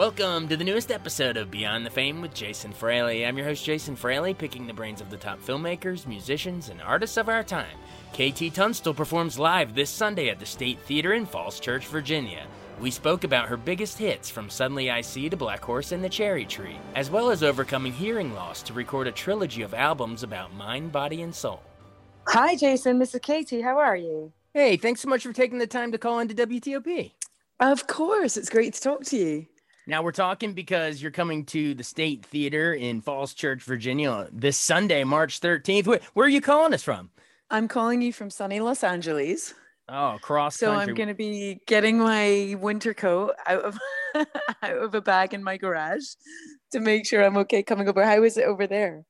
Welcome to the newest episode of Beyond the Fame with Jason Fraley. I'm your host, Jason Fraley, picking the brains of the top filmmakers, musicians, and artists of our time. KT Tunstall performs live this Sunday at the State Theater in Falls Church, Virginia. We spoke about her biggest hits from Suddenly I See to Black Horse and the Cherry Tree, as well as overcoming hearing loss to record a trilogy of albums about mind, body, and soul. Hi, Jason. This is Katie. How are you? Hey, thanks so much for taking the time to call into WTOP. Of course. It's great to talk to you. Now we're talking because you're coming to the State Theater in Falls Church, Virginia this Sunday, March 13th. Where, where are you calling us from? I'm calling you from sunny Los Angeles. Oh, cross So country. I'm going to be getting my winter coat out of out of a bag in my garage to make sure I'm okay coming over. How is it over there?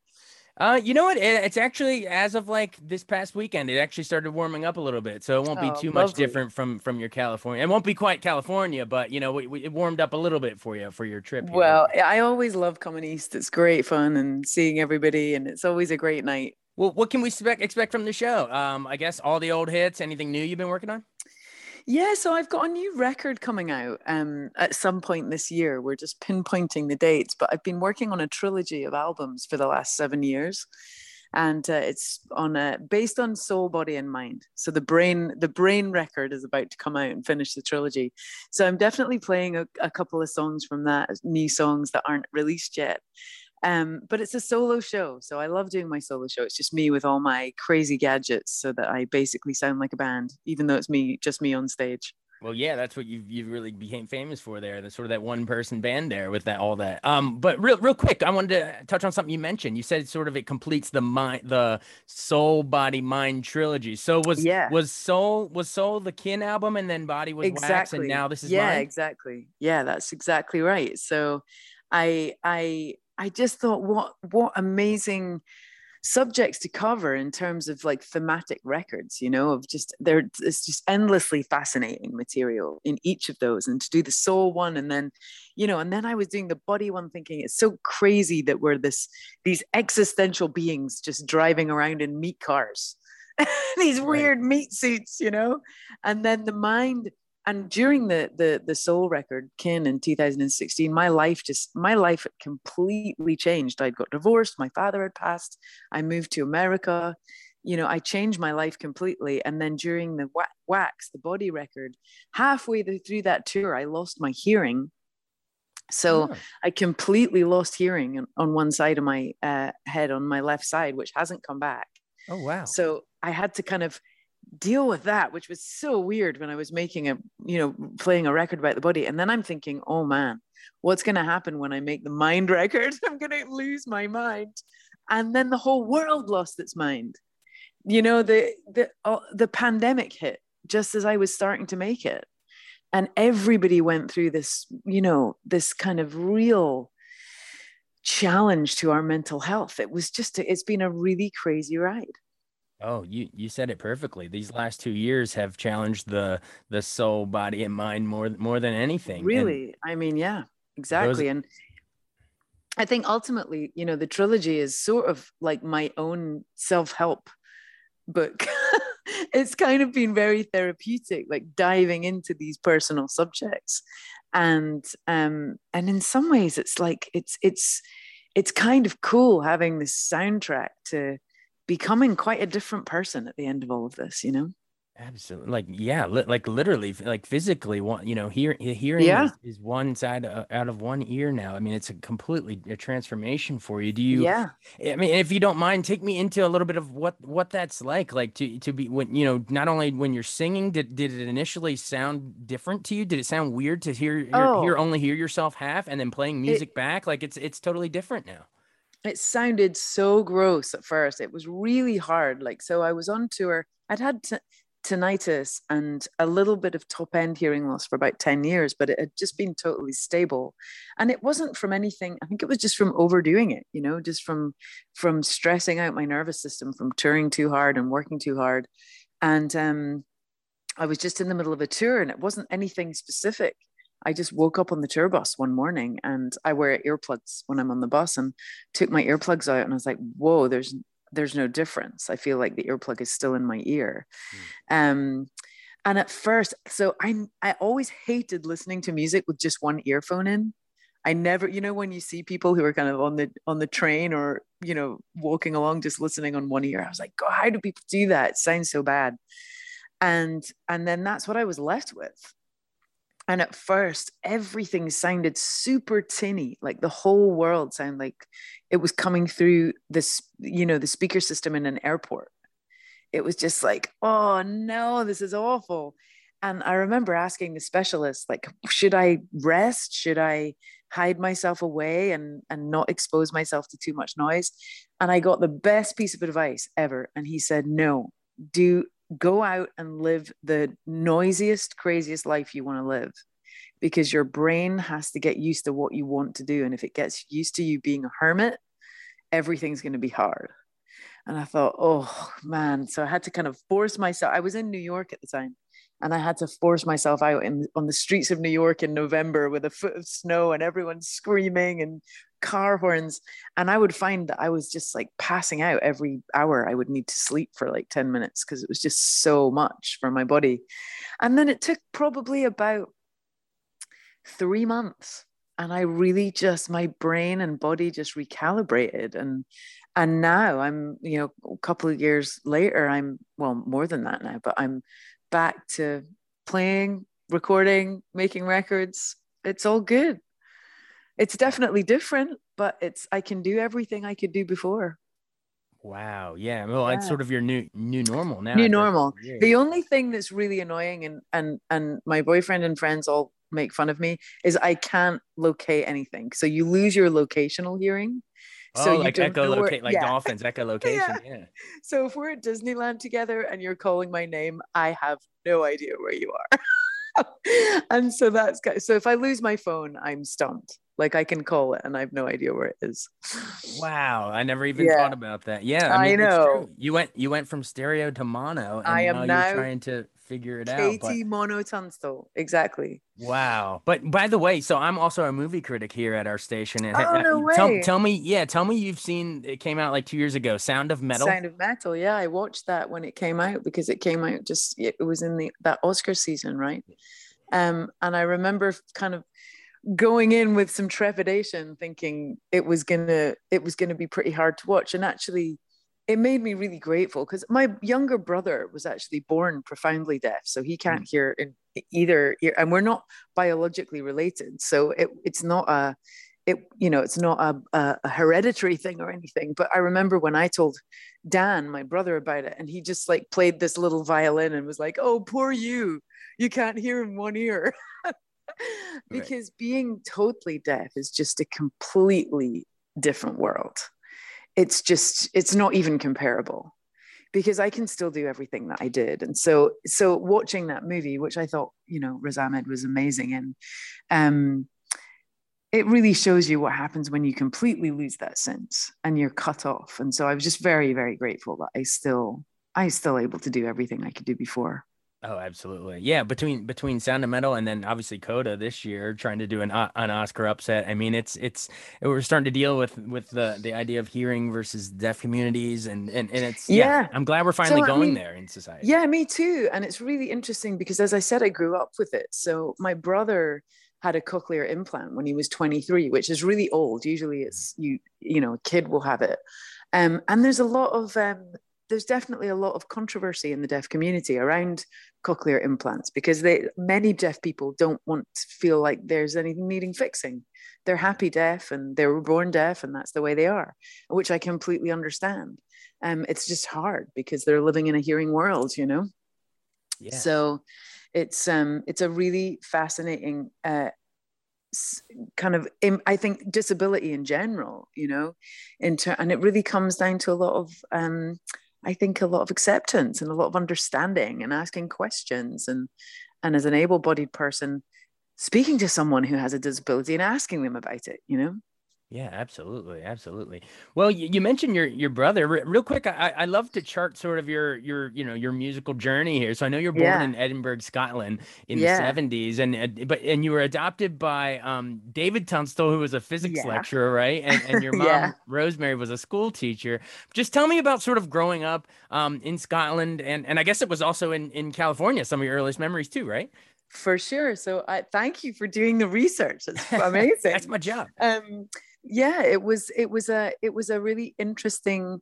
Uh, you know what? It, it's actually as of like this past weekend, it actually started warming up a little bit, so it won't be Oh, too much different from from your California. It won't be quite California, but you know, we, we, it warmed up a little bit for you for your trip. here. Well, I always love coming east. It's great fun and seeing everybody, and it's always a great night. well, what can we expect expect from the show? Um, I guess all the old hits. Anything new you've been working on? Yeah, so I've got a new record coming out um, at some point this year. We're just pinpointing the dates, but I've been working on a trilogy of albums for the last seven years, and uh, it's on a, based on soul, body, and mind. So the brain, the brain record is about to come out and finish the trilogy. So I'm definitely playing a, a couple of songs from that, new songs that aren't released yet. Um, but it's a solo show, so I love doing my solo show. It's just me with all my crazy gadgets, so that I basically sound like a band, even though it's me, just me on stage. Well, yeah, that's what you've you really became famous for there. The sort of that one person band there with that all that. Um, but real real quick, I wanted to touch on something you mentioned. You said sort of it completes the mind, the soul, body, mind trilogy. So was Yeah. was soul was soul the Kin album, and then body was wax, and now this is yeah, Mind? exactly. Yeah, that's exactly right. So, I I I just thought what what amazing subjects to cover in terms of like thematic records you know of just there it's just endlessly fascinating material in each of those and to do the soul one and then you know and then i was doing the body one thinking it's so crazy that we're this these existential beings just driving around in meat cars these Right. weird meat suits you know and then the mind and during the the the soul record kin in 2016 my life just my life had completely changed. I'd got divorced my father had passed i moved to america. You know i changed my life completely. And then during the wax the body record halfway through that tour i lost my hearing. So Oh. i completely lost hearing on- on one side of my uh, head on my left side which hasn't come back. Oh wow. so I had to kind of deal with that, which was so weird when I was making a, you know, playing a record about the body. And then I'm thinking, oh man, what's going to happen when I make the mind record? I'm going to lose my mind. And then the whole world lost its mind. You know, the the uh, the pandemic hit just as I was starting to make it. And everybody went through this, you know, this kind of real challenge to our mental health. It was just, a, it's been a really crazy ride. Oh, you you said it perfectly. These last two years have challenged the the soul, body, and mind more more than anything. And- Really, I mean, yeah, exactly. And I think ultimately, you know, the trilogy is sort of like my own self help book. it's kind of been very therapeutic, like diving into these personal subjects, and um, and in some ways, it's like it's it's it's kind of cool having this soundtrack to becoming quite a different person at the end of all of this, you know. Absolutely. Like, yeah, li- like literally, like physically, one, you know, hear, hearing Yeah. is, is one side uh, out of one ear now. I mean, it's a completely a transformation for you. Do you, Yeah. I mean, if you don't mind, take me into a little bit of what, what that's like, like to, to be when, you know, not only when you're singing, did, did it initially sound different to you? Did it sound weird to hear, hear, hear Oh. only hear yourself half and then playing music back? Like it's, it's totally different now. It sounded so gross at first. It was really hard. Like, so I was on tour. I'd had t- tinnitus and a little bit of top end hearing loss for about 10 years, but it had just been totally stable. And it wasn't from anything, I think it was just from overdoing it, you know, just from from stressing out my nervous system, from touring too hard and working too hard. And um I was just in the middle of a tour and it wasn't anything specific. I just woke up on the tour bus one morning and I wear earplugs when I'm on the bus and took my earplugs out and I was like, whoa, there's there's no difference. I feel like the earplug is still in my ear. Um and at first, so I I always hated listening to music with just one earphone in. I never, you know, when you see people who are kind of on the on the train or you know walking along just listening on one ear, I was like, God, how do people do that? It sounds so bad. And and then that's what I was left with. And at first, everything sounded super tinny, like the whole world sounded like it was coming through this, you know, the speaker system in an airport. It was just like, oh no, this is awful. And I remember asking the specialist, like, should I rest? Should I hide myself away and, and not expose myself to too much noise? And I got the best piece of advice ever. And he said, no, do go out and live the noisiest, craziest life you want to live because your brain has to get used to what you want to do. And if it gets used to you being a hermit, everything's going to be hard. And I thought, oh man. So I had to kind of force myself. I was in New York at the time and I had to force myself out in, on the streets of New York in November with a foot of snow and everyone screaming and car horns. And I would find that I was just like passing out every hour. I would need to sleep for like 10 minutes because it was just so much for my body. And then it took probably about three months. And I really just, my brain and body just recalibrated. And and now I'm, you know, a couple of years later, I'm well, more than that now, but I'm back to playing, recording, making records. It's all good. It's definitely different, but it's I can do everything I could do before. Wow. Yeah. Well, it's sort of your new new normal now. New normal. The only thing that's really annoying and and and my boyfriend and friends all make fun of me is I can't locate anything. So you lose your locational hearing. So oh, you like don't know where- echolocate, like yeah. dolphins, echolocation. Yeah. So if we're at Disneyland together and you're calling my name, I have no idea where you are. and so that's so if I lose my phone, I'm stumped. Like I can call it and I have no idea where it is. Wow, I never even Yeah. thought about that. Yeah, I mean, it's know. You went you went from stereo to mono, and I am now, now you're trying to figure it out. but- Katie Mono Tunstall. Exactly. Wow. But by the way, so I'm also a movie critic here at our station. And Oh, no tell, way. tell me, yeah, tell me you've seen it came out like two years ago, Sound of Metal. Sound of Metal. Yeah, I watched that when it came out because it came out just it was in the that Oscar season, right? Um, and I remember kind of going in with some trepidation, thinking it was gonna it was gonna be pretty hard to watch. And actually, it made me really grateful because my younger brother was actually born profoundly deaf, so he can't mm. hear in either ear, and we're not biologically related, so it, it's not a it you know it's not a, a, a hereditary thing or anything. But i remember when i told dan my brother about it and he just like played this little violin and was like oh poor you. You can't hear in one ear because being totally deaf is just a completely different world. It's just it's not even comparable. Because i can still do everything that i did. And so so watching that movie which i thought you know Riz Ahmed was amazing and um it really shows you what happens when you completely lose that sense and you're cut off. And so i was just very very grateful that i still i still able to do everything i could do before Oh, absolutely. Yeah, between between Sound of Metal and then obviously Coda this year trying to do an an Oscar upset. I mean, it's it's we're starting to deal with with the the idea of hearing versus deaf communities and and, and it's yeah. Yeah. I'm glad we're finally I going mean, there in society. yeah me too and it's really interesting because as i said i grew up with it so my brother had a cochlear implant when he was 23 which is really old usually it's you you know a kid will have it um, and there's a lot of um, there's definitely a lot of controversy in the deaf community around cochlear implants because they many deaf people don't want to feel like there's anything needing fixing. They're happy deaf and they were born deaf and that's the way they are, which I completely understand. Um, it's just hard because they're living in a hearing world, you know. Yeah. So it's um it's a really fascinating uh, kind of i think disability in general you know in ter- and it really comes down to a lot of um i think a lot of acceptance and a lot of understanding and asking questions and and as an able-bodied person speaking to someone who has a disability and asking them about it you know yeah, absolutely, absolutely. Well, you, you mentioned your your brother. real quick, I I love to chart sort of your your you know your musical journey here. So I know you're born yeah. in Edinburgh, Scotland, in yeah. the '70s, and but and you were adopted by um, David Tunstall, who was a physics yeah. lecturer, right? And and your mom Rosemary was a school teacher. Just tell me about sort of growing up um, in Scotland, and and I guess it was also in in California. Some of your earliest memories too, right? For sure. So I thank you for doing the research. It's amazing. That's my job. Um, yeah it was it was a it was a really interesting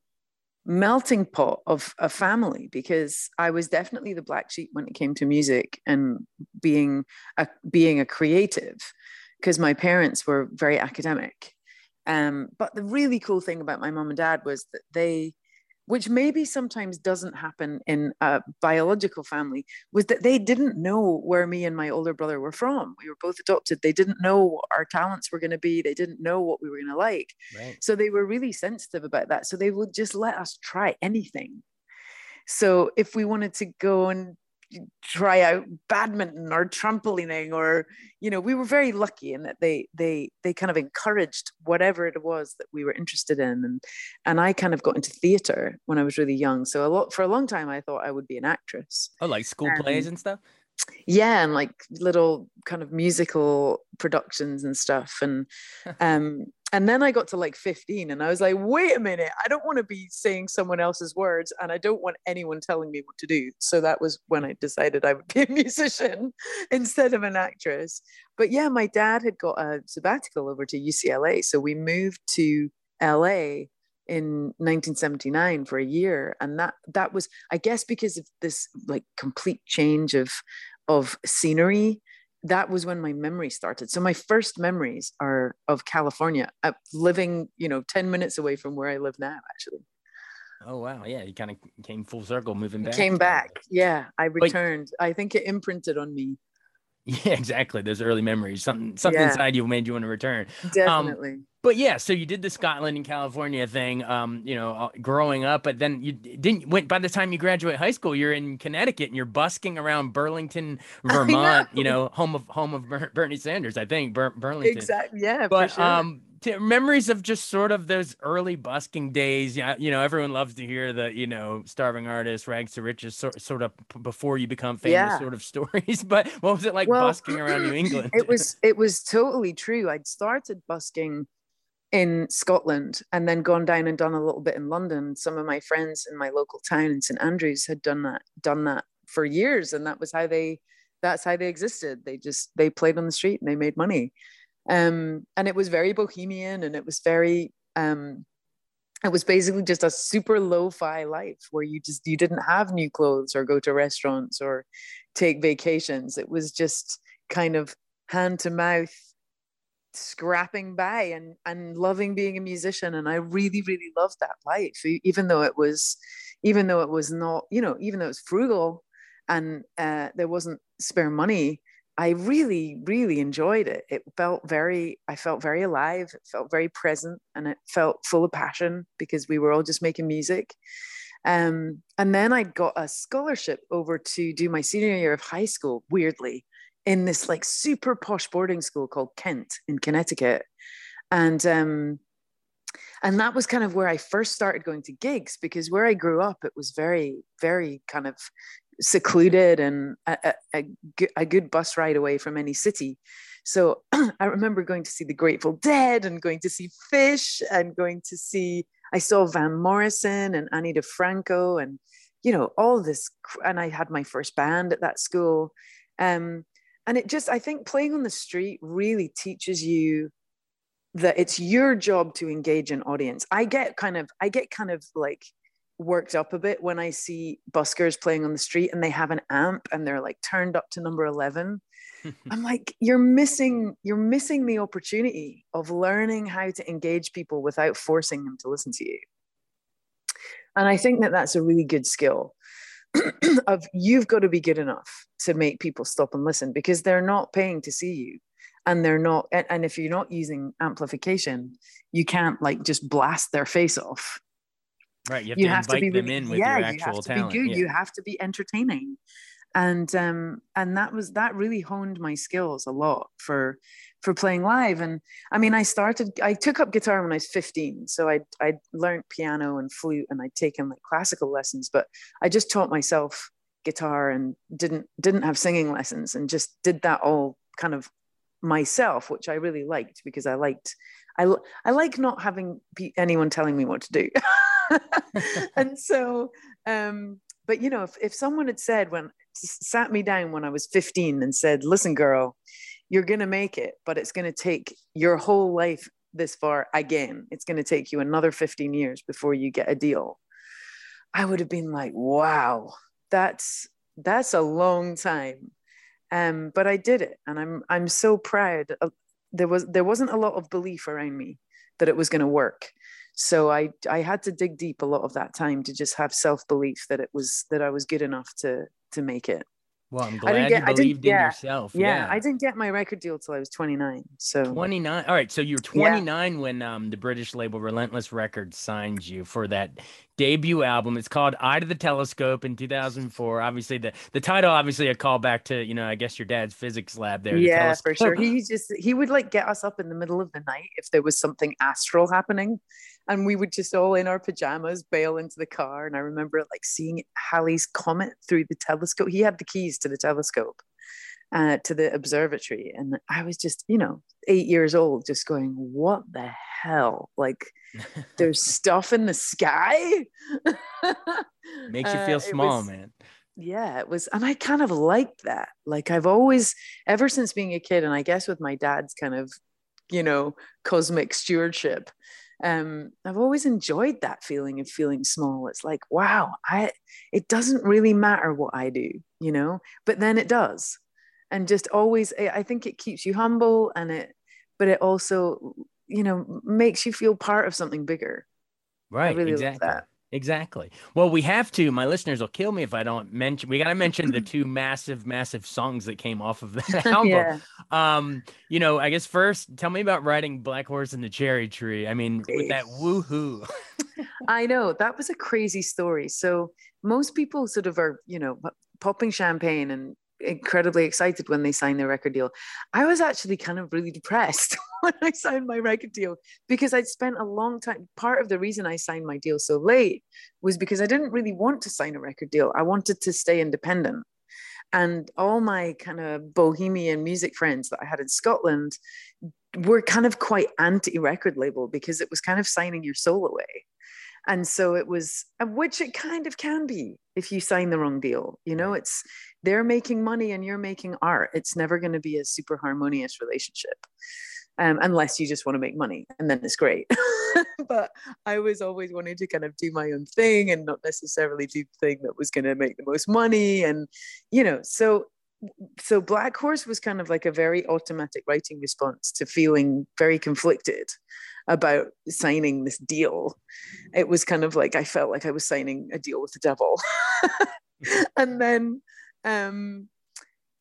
melting pot of a family because I was definitely the black sheep when it came to music and being a being a creative because my parents were very academic. Um, but the really cool thing about my mom and dad was that they which maybe sometimes doesn't happen in a biological family, was that they didn't know where me and my older brother were from. We were both adopted. They didn't know what our talents were going to be. They didn't know what we were going to like. Right. So they were really sensitive about that. So they would just let us try anything. So if we wanted to go and try out badminton or trampolining or you know we were very lucky in that they they they kind of encouraged whatever it was that we were interested in. And and I kind of got into theater when I was really young. So a lot for a long time I thought I would be an actress. Oh like school um, plays and stuff? yeah and like little kind of musical productions and stuff. And um and then I got to like 15 and I was like, wait a minute, I don't want to be saying someone else's words and I don't want anyone telling me what to do. So that was when I decided I would be a musician instead of an actress. But yeah, my dad had got a sabbatical over to UCLA. So we moved to LA in 1979 for a year. And that that was, I guess, because of this like complete change of of scenery that was when my memory started. So my first memories are of California, uh, living, you know, 10 minutes away from where I live now, actually. Oh wow, yeah, you kind of came full circle, moving back. Came back, yeah. I returned. But, I think it imprinted on me. Yeah, exactly. Those early memories, something, something yeah. inside you made you want to return. Um, Definitely. Um, but yeah, so you did the Scotland and California thing, um, you know, uh, growing up, but then you didn't went by the time you graduate high school, you're in Connecticut and you're busking around Burlington, Vermont, know. you know, home of home of Bernie Sanders, I think, Bur- Burlington. Exactly. Yeah. But sure. um, t- memories of just sort of those early busking days. Yeah, you know, everyone loves to hear the you know starving artist, rags to riches, sort sort of before you become famous yeah. sort of stories. But what was it like well, busking around New England? It was it was totally true. I'd started busking in Scotland and then gone down and done a little bit in London. Some of my friends in my local town in St Andrews had done that done that for years, and that was how they that's how they existed. They just they played on the street and they made money, um, and it was very bohemian and it was very um, it was basically just a super lo-fi life where you just you didn't have new clothes or go to restaurants or take vacations. It was just kind of hand to mouth scrapping by and and loving being a musician and i really really loved that life even though it was even though it was not you know even though it was frugal and uh, there wasn't spare money i really really enjoyed it it felt very i felt very alive it felt very present and it felt full of passion because we were all just making music um, and then i got a scholarship over to do my senior year of high school weirdly in this like super posh boarding school called Kent in Connecticut. And um, and that was kind of where I first started going to gigs because where I grew up, it was very, very kind of secluded and a, a, a good bus ride away from any city. So I remember going to see the Grateful Dead and going to see Phish and going to see, I saw Van Morrison and Ani DiFranco and, you know, all this. And I had my first band at that school. Um, and it just i think playing on the street really teaches you that it's your job to engage an audience i get kind of i get kind of like worked up a bit when I see buskers playing on the street and they have an amp and they're like turned up to number 11. I'm like, you're missing, you're missing the opportunity of learning how to engage people without forcing them to listen to you. And I think that that's a really good skill of you've got to be good enough to make people stop and listen because they're not paying to see you and they're not and, if you're not using amplification you can't like just blast their face off right you have, you to, have to be them really, in with yeah, your actual you have to talent. be good yeah. you have to be entertaining and um and that was that really honed my skills a lot for for playing live and i mean i started i took up guitar when i was 15 so i i learned piano and flute and i'd taken like classical lessons but i just taught myself guitar and didn't didn't have singing lessons and just did that all kind of myself which i really liked because i liked i i like not having anyone telling me what to do and so um but you know if, if someone had said when sat me down when i was 15 and said listen girl you're going to make it, but it's going to take your whole life this far again. It's going to take you another 15 years before you get a deal. I would have been like, wow, that's that's a long time. Um, but I did it and I'm I'm so proud. There was there wasn't a lot of belief around me that it was going to work. So I I had to dig deep a lot of that time to just have self-belief that it was that I was good enough to to make it. Well, I'm glad get, you believed in yeah, yourself. Yeah, yeah, I didn't get my record deal till I was 29. So 29. All right, so you were 29 yeah. when um, the British label Relentless Records signed you for that debut album. It's called Eye to the Telescope in 2004. Obviously, the the title obviously a callback to you know I guess your dad's physics lab there. Yeah, the for sure. He just he would like get us up in the middle of the night if there was something astral happening and we would just all in our pajamas bail into the car and i remember like seeing halley's comet through the telescope. He had the keys to the telescope uh, to the observatory and i was just you know eight years old just going what the hell? Like there's stuff in the sky? Makes you feel uh, small was, man. Yeah it was and i kind of liked that. Like i've always ever since being a kid and i guess with my dad's kind of you know cosmic stewardship um, I've always enjoyed that feeling of feeling small. It's like, wow, I it doesn't really matter what I do, you know, but then it does. And just always I think it keeps you humble and it but it also, you know, makes you feel part of something bigger. Right. I really exactly. love that. Exactly. Well, we have to. My listeners will kill me if I don't mention. We got to mention the two massive, massive songs that came off of that album. yeah. Um, you know, I guess first, tell me about writing Black Horse and the Cherry Tree. I mean, with that woohoo. I know that was a crazy story. So most people sort of are, you know, popping champagne and incredibly excited when they sign their record deal. I was actually kind of really depressed when I signed my record deal because I'd spent a long time. Part of the reason I signed my deal so late was because I didn't really want to sign a record deal. I wanted to stay independent. And all my kind of bohemian music friends that I had in Scotland were kind of quite anti record label because it was kind of signing your soul away and so it was which it kind of can be if you sign the wrong deal you know it's they're making money and you're making art it's never going to be a super harmonious relationship um, unless you just want to make money and then it's great but i was always wanting to kind of do my own thing and not necessarily do the thing that was going to make the most money and you know so so black horse was kind of like a very automatic writing response to feeling very conflicted about signing this deal. It was kind of like I felt like I was signing a deal with the devil. and then um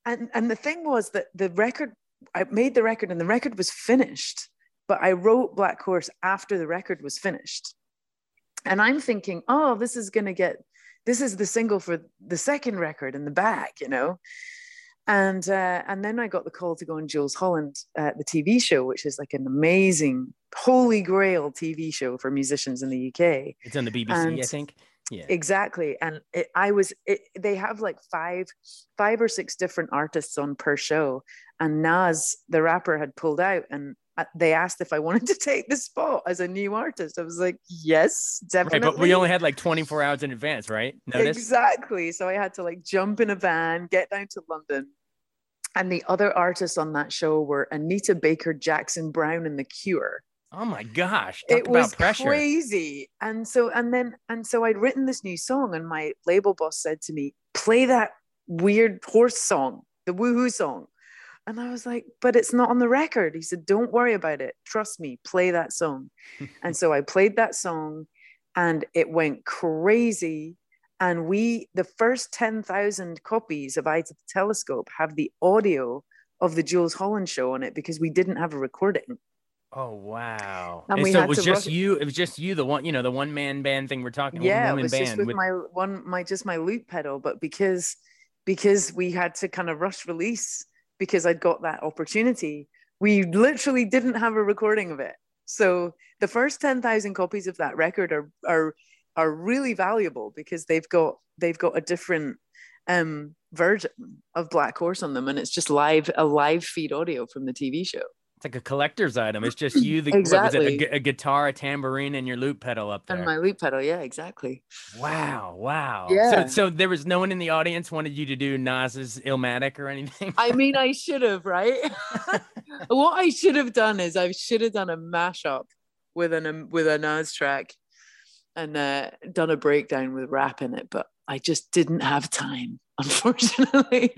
and and the thing was that the record I made the record and the record was finished, but I wrote Black Horse after the record was finished. And I'm thinking, oh, this is gonna get this is the single for the second record in the back, you know and uh, and then I got the call to go on Jools Holland, uh, the TV show, which is like an amazing holy grail TV show for musicians in the UK. It's on the BBC, and I think. Yeah, exactly. And it, I was. It, they have like five, five or six different artists on per show, and Nas, the rapper, had pulled out, and uh, they asked if I wanted to take the spot as a new artist. I was like, yes, definitely. Right, but we only had like 24 hours in advance, right? Notice? Exactly. So I had to like jump in a van, get down to London, and the other artists on that show were Anita Baker, Jackson Browne, and The Cure. Oh my gosh. Talk it was pressure. crazy. And so, and then, and so I'd written this new song, and my label boss said to me, play that weird horse song, the woohoo song. And I was like, but it's not on the record. He said, don't worry about it. Trust me, play that song. and so I played that song and it went crazy. And we, the first 10,000 copies of Eye to the Telescope have the audio of the Jools Holland show on it because we didn't have a recording. Oh wow! And, and so it was just rush- you. It was just you, the one, you know, the one man band thing we're talking. yeah, it woman was band just with, my one, my just my loop pedal, but because because we had to kind of rush release because I'd got that opportunity, we literally didn't have a recording of it. So the first ten thousand copies of that record are are are really valuable because they've got they've got a different um version of Black Horse on them, and it's just live a live feed audio from the TV show. It's like a collector's item. It's just you, the what it, Exactly. a a, guitar, a tambourine, and your loop pedal up there. And my loop pedal, yeah, exactly. Wow, wow. Yeah. So, so there was no one in the audience wanted you to do Nas's Illmatic or anything. I mean, I should have, right? what I should have done is I should have done a mashup with an um, with a Nas track and uh, done a breakdown with rap in it, but I just didn't have time, unfortunately.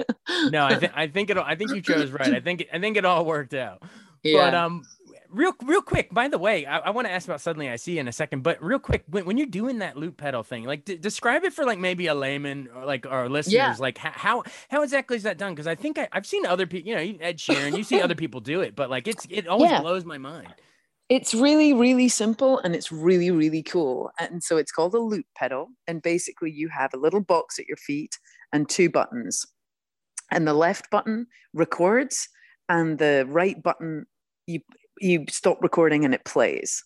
no, I think I think it. I think you chose right. I think I think it all worked out. Yeah. But um, real real quick. By the way, I, I want to ask about suddenly I see in a second. But real quick, when, when you're doing that loop pedal thing, like d- describe it for like maybe a layman or like our listeners. Yeah. Like how how, exactly is that done? Because I think I, I've seen other people. You know, Ed Sheeran. You see other people do it, but like it's it always Yeah. blows my mind. it's really really simple and it's really really cool and so it's called a loop pedal and basically you have a little box at your feet and two buttons and the left button records and the right button you you stop recording and it plays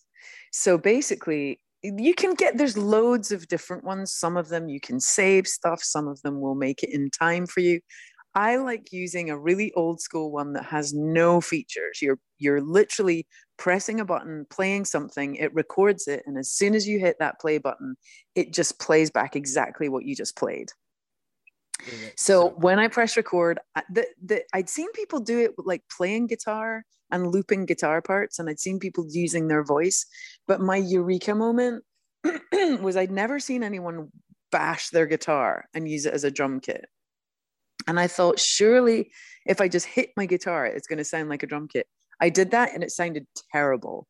so basically you can get there's loads of different ones some of them you can save stuff some of them will make it in time for you I like using a really old school one that has no features. You're you're literally pressing a button, playing something, it records it, and as soon as you hit that play button, it just plays back exactly what you just played. So when I press record, the, the, I'd seen people do it like playing guitar and looping guitar parts, and I'd seen people using their voice. But my eureka moment was I'd never seen anyone bash their guitar and use it as a drum kit. And I thought, surely if I just hit my guitar, it's going to sound like a drum kit. I did that and it sounded terrible.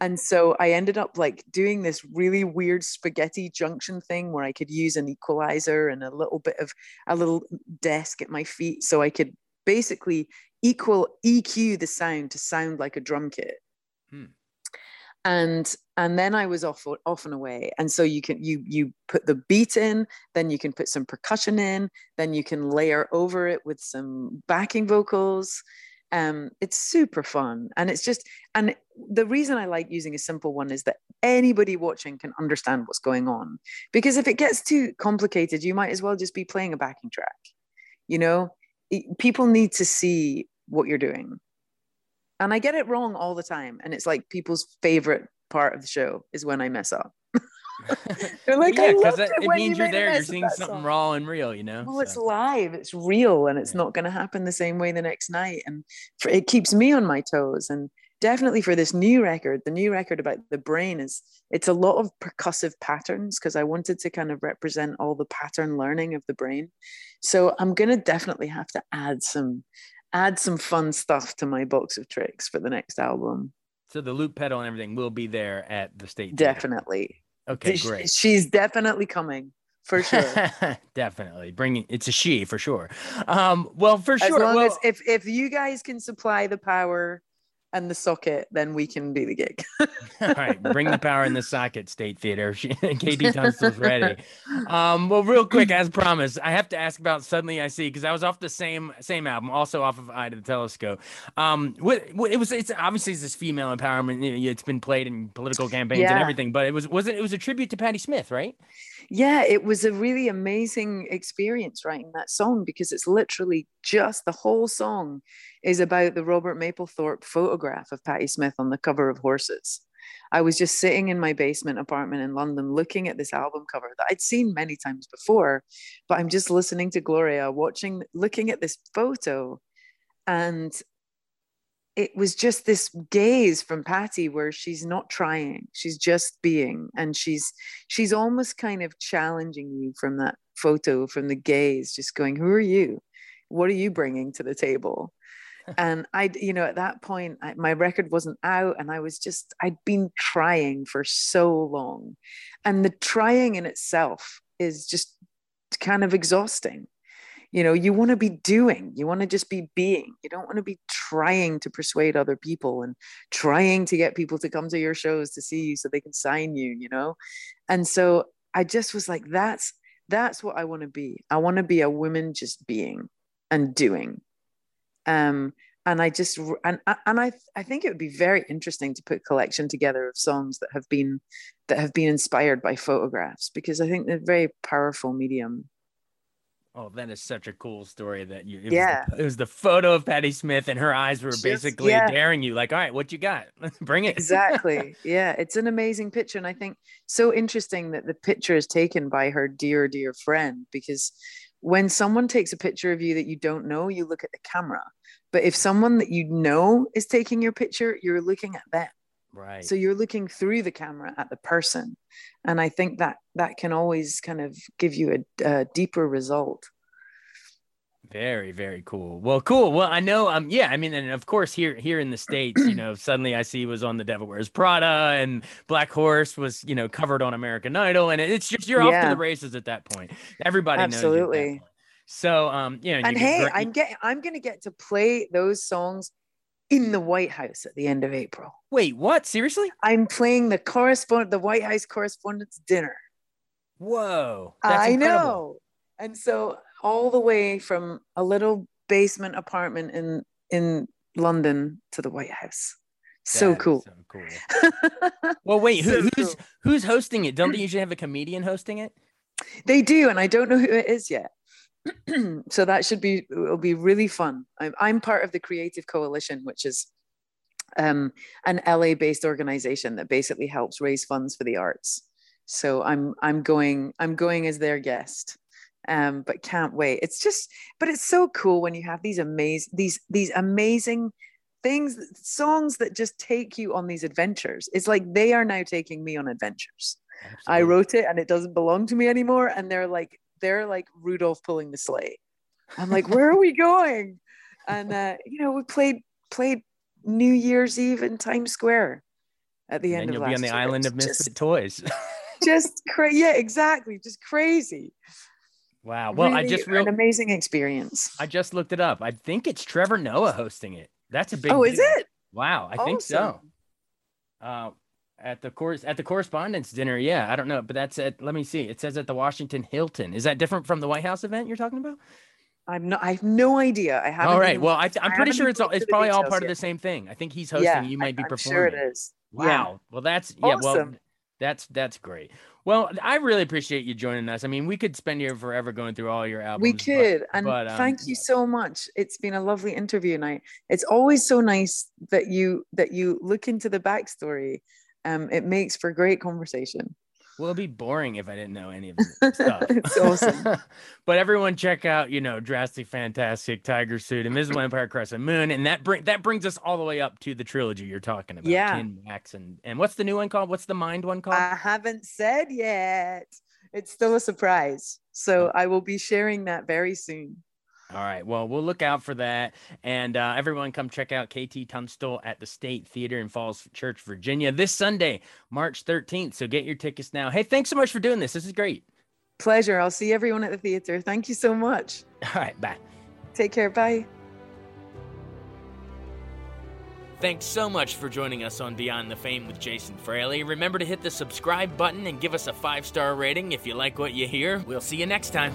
And so I ended up like doing this really weird spaghetti junction thing where I could use an equalizer and a little bit of a little desk at my feet so I could basically equal EQ the sound to sound like a drum kit. Hmm. And and then I was off off and away. And so you can you you put the beat in, then you can put some percussion in, then you can layer over it with some backing vocals. Um, it's super fun. And it's just and the reason I like using a simple one is that anybody watching can understand what's going on. Because if it gets too complicated, you might as well just be playing a backing track. You know, It- people need to see what you're doing. And I get it wrong all the time. And it's like people's favorite part of the show is when I mess up. They're like, yeah, because it, it means you you're there. You're seeing something song." raw and real. You know. Well, it's live, it's real, and it's Yeah. not going to happen the same way the next night. And for, it keeps me on my toes. And definitely for this new record, the new record about the brain is it's a lot of percussive patterns because I wanted to kind of represent all the pattern learning of the brain. So I'm going to definitely have to add some add some fun stuff to my box of tricks for the next album. So the loop pedal and everything will be there at the state. Definitely. Okay, Sh- great. She's definitely coming for sure. Definitely bringing it's a she for sure. Um, well, for as sure. long well, as if if you guys can supply the power and the socket, then we can do the gig. all right, bring the power in the socket, State Theater. KT Tunstall's ready. Um, well, real quick, as promised, I have to ask about Suddenly I See because I was off the same same album, also off of Eye to the Telescope. Um, what, what it was, it's obviously it's this female empowerment. you know, It's been played in political campaigns and everything, but it was was it it was a tribute to Patti Smith, right? Yeah, it was a really amazing experience writing that song because it's literally just the whole song is about the Robert Mapplethorpe photograph of Patti Smith on the cover of Horses. I was just sitting in my basement apartment in London looking at this album cover that I'd seen many times before, but I'm just listening to Gloria, watching, looking at this photo. And it was just this gaze from Patti where she's not trying, she's just being, and she's she's almost kind of challenging you from that photo, from the gaze, just going, "Who are you? What are you bringing to the table?" and I, you know, at that point, I, my record wasn't out, and I was just I'd been trying for so long, and the trying in itself is just kind of exhausting you know you want to be doing you want to just be being you don't want to be trying to persuade other people and trying to get people to come to your shows to see you so they can sign you you know? And so i just was like that's that's what i want to be. I want to be a woman just being and doing. Um and i just and and i i think it would be very interesting to put collection together of songs that have been that have been inspired by photographs because i think they're very powerful medium Oh, that is such a cool story that you. It yeah, was the, it was the photo of Patti Smith, and her eyes were Just, basically yeah. daring you, like, "All right, what you got? Bring it." Exactly. yeah, it's an amazing picture, and I think so interesting that the picture is taken by her dear, dear friend. Because when someone takes a picture of you that you don't know, you look at the camera. But if someone that you know is taking your picture, you're looking at them. Right. So you're looking through the camera at the person, and I think that that can always kind of give you a, a deeper result. Very, very cool. Well, cool. Well, I know. Um, yeah. I mean, and of course, here here in the states, you know, suddenly I see was on the Devil Wears Prada, and Black Horse was, you know, covered on American Idol, and it's just you're yeah. off to the races at that point. Everybody knows. absolutely. So, um, you know, and hey, great- I'm getting, I'm gonna get to play those songs in the White House at the end of April. Wait, what? Seriously? I'm playing the correspond the White House Correspondents' Dinner. Whoa! I incredible. know. And so all the way from a little basement apartment in in London to the White House. So cool. so cool. well, wait, who, so who's cool. who's hosting it? Don't they usually have a comedian hosting it? They do, and I don't know who it is yet. so that should be it'll be really fun. I'm I'm part of the Creative Coalition, which is um, an LA based organization that basically helps raise funds for the arts. So I'm I'm going I'm going as their guest um, but can't wait. It's just, but it's so cool when you have these amazing, these these amazing things, songs that just take you on these adventures. It's like they are now taking me on adventures. Absolutely. I wrote it and it doesn't belong to me anymore, and they're like they're like Rudolph pulling the sleigh. I'm like, where are we going? And uh, you know, we played played New Year's Eve in Times Square at the and end you'll of be on the year. island of misfit just, toys. just crazy, yeah, exactly, just crazy. Wow. Well, really I just real- an amazing experience. I just looked it up. I think it's Trevor Noah hosting it. That's a big. Oh, deal. is it? Wow, I awesome. think so. Uh, at the course at the correspondence dinner, yeah, I don't know, but that's at. Let me see. It says at the Washington Hilton. Is that different from the White House event you're talking about? I'm not. I have no idea. I haven't. All right. Even, well, I am pretty sure it's all, it's probably all part yet. of the same thing. I think he's hosting. Yeah, you might be I'm performing. Sure, it is. Wow. Yeah. Well, that's yeah. Well, that's that's great. Well, I really appreciate you joining us. I mean, we could spend here forever going through all your albums. We could, but, and but, um, thank you so much. It's been a lovely interview, night It's always so nice that you that you look into the backstory. Um, it makes for great conversation. Well, it'd be boring if I didn't know any of this stuff. it's awesome. but everyone, check out you know Drastic Fantastic, Tiger Suit, and Invisible Empire, Crescent Moon, and that bring that brings us all the way up to the trilogy you're talking about. Yeah, Kin Wax and and what's the new one called? What's the Mind one called? I haven't said yet. It's still a surprise, so. I will be sharing that very soon. All right. Well, we'll look out for that. And uh, everyone, come check out KT Tunstall at the State Theater in Falls Church, Virginia, this Sunday, March 13th. So get your tickets now. Hey, thanks so much for doing this. This is great. Pleasure. I'll see everyone at the theater. Thank you so much. All right. Bye. Take care. Bye. Thanks so much for joining us on Beyond the Fame with Jason Fraley. Remember to hit the subscribe button and give us a five star rating if you like what you hear. We'll see you next time.